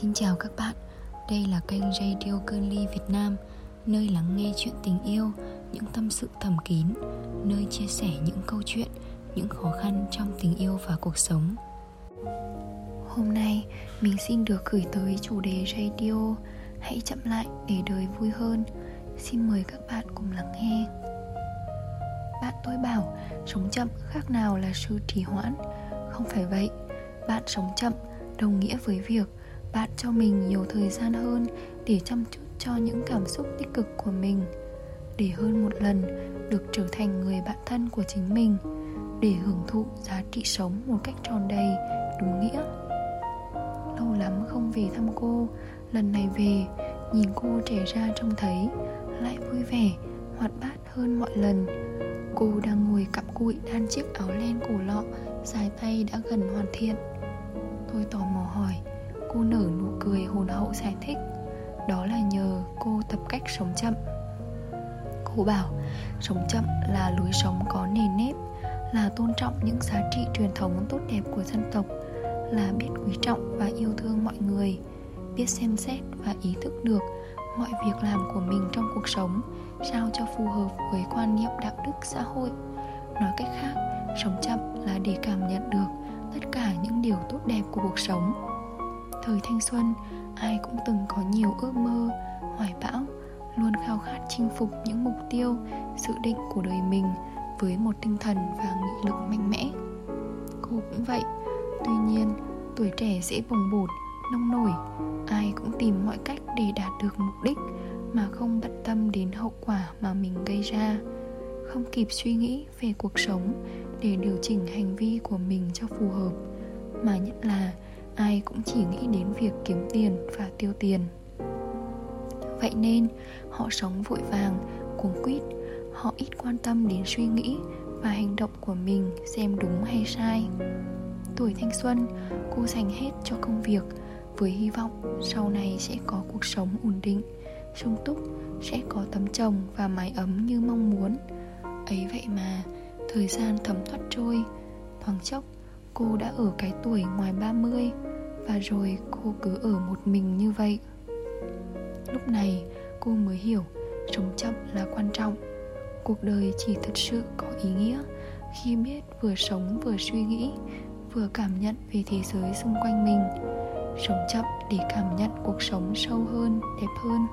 Xin chào các bạn, đây là kênh Radio Cơn Ly Việt Nam Nơi lắng nghe chuyện tình yêu, những tâm sự thầm kín Nơi chia sẻ những câu chuyện, những khó khăn trong tình yêu và cuộc sống. Hôm nay mình xin được gửi tới chủ đề radio. Hãy chậm lại để đời vui hơn. Xin mời các bạn cùng lắng nghe. Bạn tôi bảo sống chậm khác nào là sự trì hoãn. Không phải vậy. Bạn sống chậm đồng nghĩa với việc bạn cho mình nhiều thời gian hơn để chăm chút cho những cảm xúc tích cực của mình, để hơn một lần được trở thành người bạn thân của chính mình, để hưởng thụ giá trị sống một cách tròn đầy, đúng nghĩa. Lâu lắm không về thăm cô, lần này về, nhìn cô trẻ ra trông thấy, lại vui vẻ, hoạt bát hơn mọi lần. Cô đang ngồi cặm cụi đan chiếc áo len cổ lọ, dài tay đã gần hoàn thiện. Tôi tò mò hỏi Cô nở nụ cười hồn hậu giải thích. Đó là nhờ cô tập cách sống chậm. Cô bảo, Sống chậm là lối sống có nền nếp, Là tôn trọng những giá trị truyền thống tốt đẹp của dân tộc, Là biết quý trọng và yêu thương mọi người, Biết xem xét và ý thức được mọi việc làm của mình trong cuộc sống, sao cho phù hợp với quan niệm đạo đức xã hội. Nói cách khác, sống chậm là để cảm nhận được tất cả những điều tốt đẹp của cuộc sống. Thời thanh xuân, ai cũng từng có nhiều ước mơ, hoài bão Luôn khao khát chinh phục những mục tiêu, dự định của đời mình Với một tinh thần và nghị lực mạnh mẽ. Cô cũng vậy Tuy nhiên, tuổi trẻ dễ bồng bột, nông nổi Ai cũng tìm mọi cách để đạt được mục đích Mà không bận tâm đến hậu quả mà mình gây ra. Không kịp suy nghĩ về cuộc sống Để điều chỉnh hành vi của mình cho phù hợp Mà nhất là ai cũng chỉ nghĩ đến việc kiếm tiền và tiêu tiền. Vậy nên, họ sống vội vàng cuống quýt. Họ ít quan tâm đến suy nghĩ và hành động của mình xem đúng hay sai. Tuổi thanh xuân, cô dành hết cho công việc với hy vọng sau này sẽ có cuộc sống ổn định, sung túc, sẽ có tấm chồng và mái ấm như mong muốn. Ấy vậy mà, thời gian thấm thoát trôi. Thoáng chốc, cô đã ở cái tuổi ngoài 30 và rồi cô cứ ở một mình như vậy. Lúc này, cô mới hiểu sống chậm là quan trọng. Cuộc đời chỉ thật sự có ý nghĩa khi biết vừa sống vừa suy nghĩ, vừa cảm nhận về thế giới xung quanh mình. Sống chậm để cảm nhận cuộc sống sâu hơn, đẹp hơn.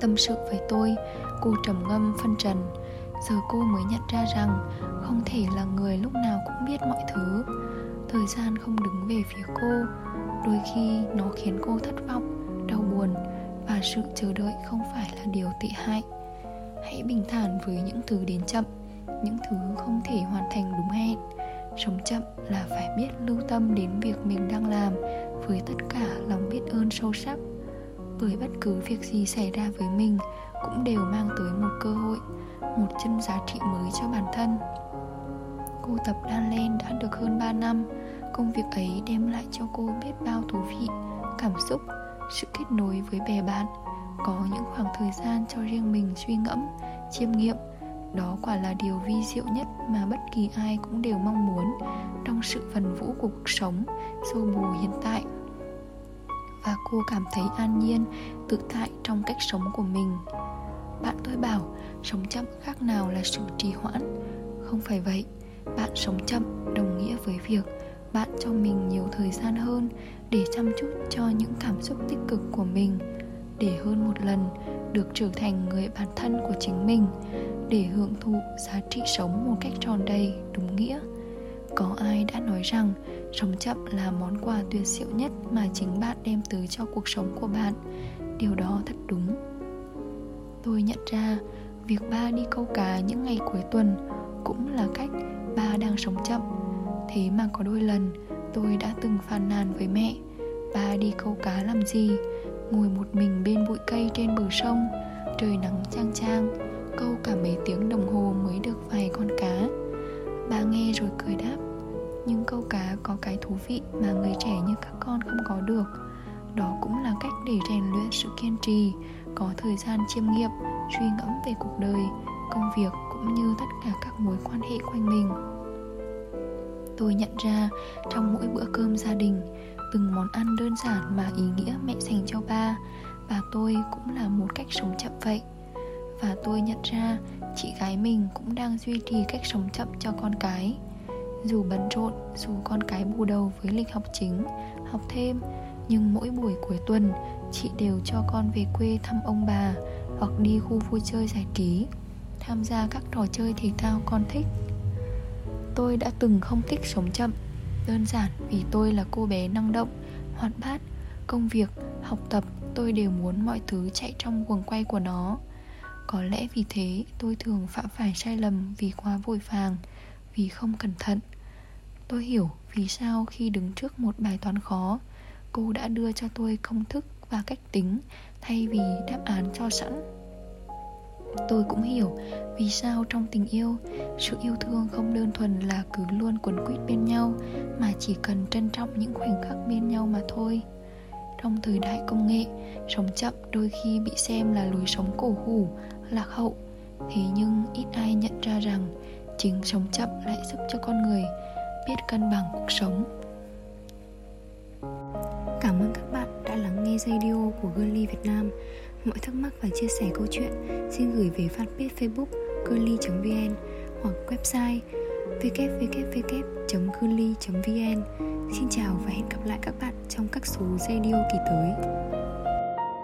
Tâm sự với tôi, cô trầm ngâm phân trần. Giờ cô mới nhận ra rằng không thể là người lúc nào cũng biết mọi thứ thời gian không đứng về phía cô. Đôi khi nó khiến cô thất vọng, đau buồn và sự chờ đợi không phải là điều tệ hại. Hãy bình thản với những thứ đến chậm, những thứ không thể hoàn thành đúng hẹn. Sống chậm là phải biết lưu tâm đến việc mình đang làm với tất cả lòng biết ơn sâu sắc. Bởi bất cứ việc gì xảy ra với mình cũng đều mang tới một cơ hội, một chân giá trị mới cho bản thân cô tập đan len đã được hơn 3 năm Công việc ấy đem lại cho cô biết bao thú vị, cảm xúc, sự kết nối với bè bạn. Có những khoảng thời gian cho riêng mình suy ngẫm, chiêm nghiệm Đó quả là điều vi diệu nhất mà bất kỳ ai cũng đều mong muốn Trong sự vần vũ của cuộc sống, xô bù hiện tại. Và cô cảm thấy an nhiên, tự tại trong cách sống của mình. Bạn tôi bảo sống chậm khác nào là sự trì hoãn. Không phải vậy bạn sống chậm, đồng nghĩa với việc bạn cho mình nhiều thời gian hơn để chăm chút cho những cảm xúc tích cực của mình, để hơn một lần được trở thành người bản thân của chính mình, để hưởng thụ giá trị sống một cách tròn đầy, đúng nghĩa. Có ai đã nói rằng sống chậm là món quà tuyệt diệu nhất mà chính bạn đem tới cho cuộc sống của bạn? Điều đó thật đúng. Tôi nhận ra việc ba đi câu cá những ngày cuối tuần cũng là cách ba đang sống chậm Thế mà có đôi lần tôi đã từng phàn nàn với mẹ. Ba đi câu cá làm gì Ngồi một mình bên bụi cây trên bờ sông. Trời nắng chang chang Câu cả mấy tiếng đồng hồ mới được vài con cá. Ba nghe rồi cười đáp Nhưng câu cá có cái thú vị mà người trẻ như các con không có được. Đó cũng là cách để rèn luyện sự kiên trì Có thời gian chiêm nghiệm, suy ngẫm về cuộc đời, công việc cũng như tất cả các mối quan hệ quanh mình. Tôi nhận ra trong mỗi bữa cơm gia đình từng món ăn đơn giản mà ý nghĩa mẹ dành cho ba Và tôi cũng là một cách sống chậm vậy. Và tôi nhận ra chị gái mình cũng đang duy trì cách sống chậm cho con cái. Dù bận rộn, dù con cái bù đầu với lịch học chính, học thêm Nhưng mỗi buổi cuối tuần chị đều cho con về quê thăm ông bà Hoặc đi khu vui chơi giải trí. Tham gia các trò chơi thể thao con thích. Tôi đã từng không thích sống chậm Đơn giản vì tôi là cô bé năng động, hoạt bát. Công việc, học tập tôi đều muốn mọi thứ chạy trong guồng quay của nó. Có lẽ vì thế tôi thường phạm phải sai lầm vì quá vội vàng Vì không cẩn thận. Tôi hiểu vì sao khi đứng trước một bài toán khó Cô đã đưa cho tôi công thức và cách tính Thay vì đáp án cho sẵn tôi cũng hiểu vì sao trong tình yêu, sự yêu thương không đơn thuần là cứ luôn quấn quýt bên nhau, mà chỉ cần trân trọng những khoảnh khắc bên nhau mà thôi. Trong thời đại công nghệ, sống chậm đôi khi bị xem là lối sống cổ hủ, lạc hậu. Thế nhưng ít ai nhận ra rằng chính sống chậm lại giúp cho con người biết cân bằng cuộc sống. Cảm ơn các bạn đã lắng nghe radio của Girly Việt Nam. Mọi thắc mắc và chia sẻ câu chuyện, xin gửi về fanpage Facebook curly.vn hoặc website www.curly.vn Xin chào và hẹn gặp lại các bạn trong các số radio kỳ tới.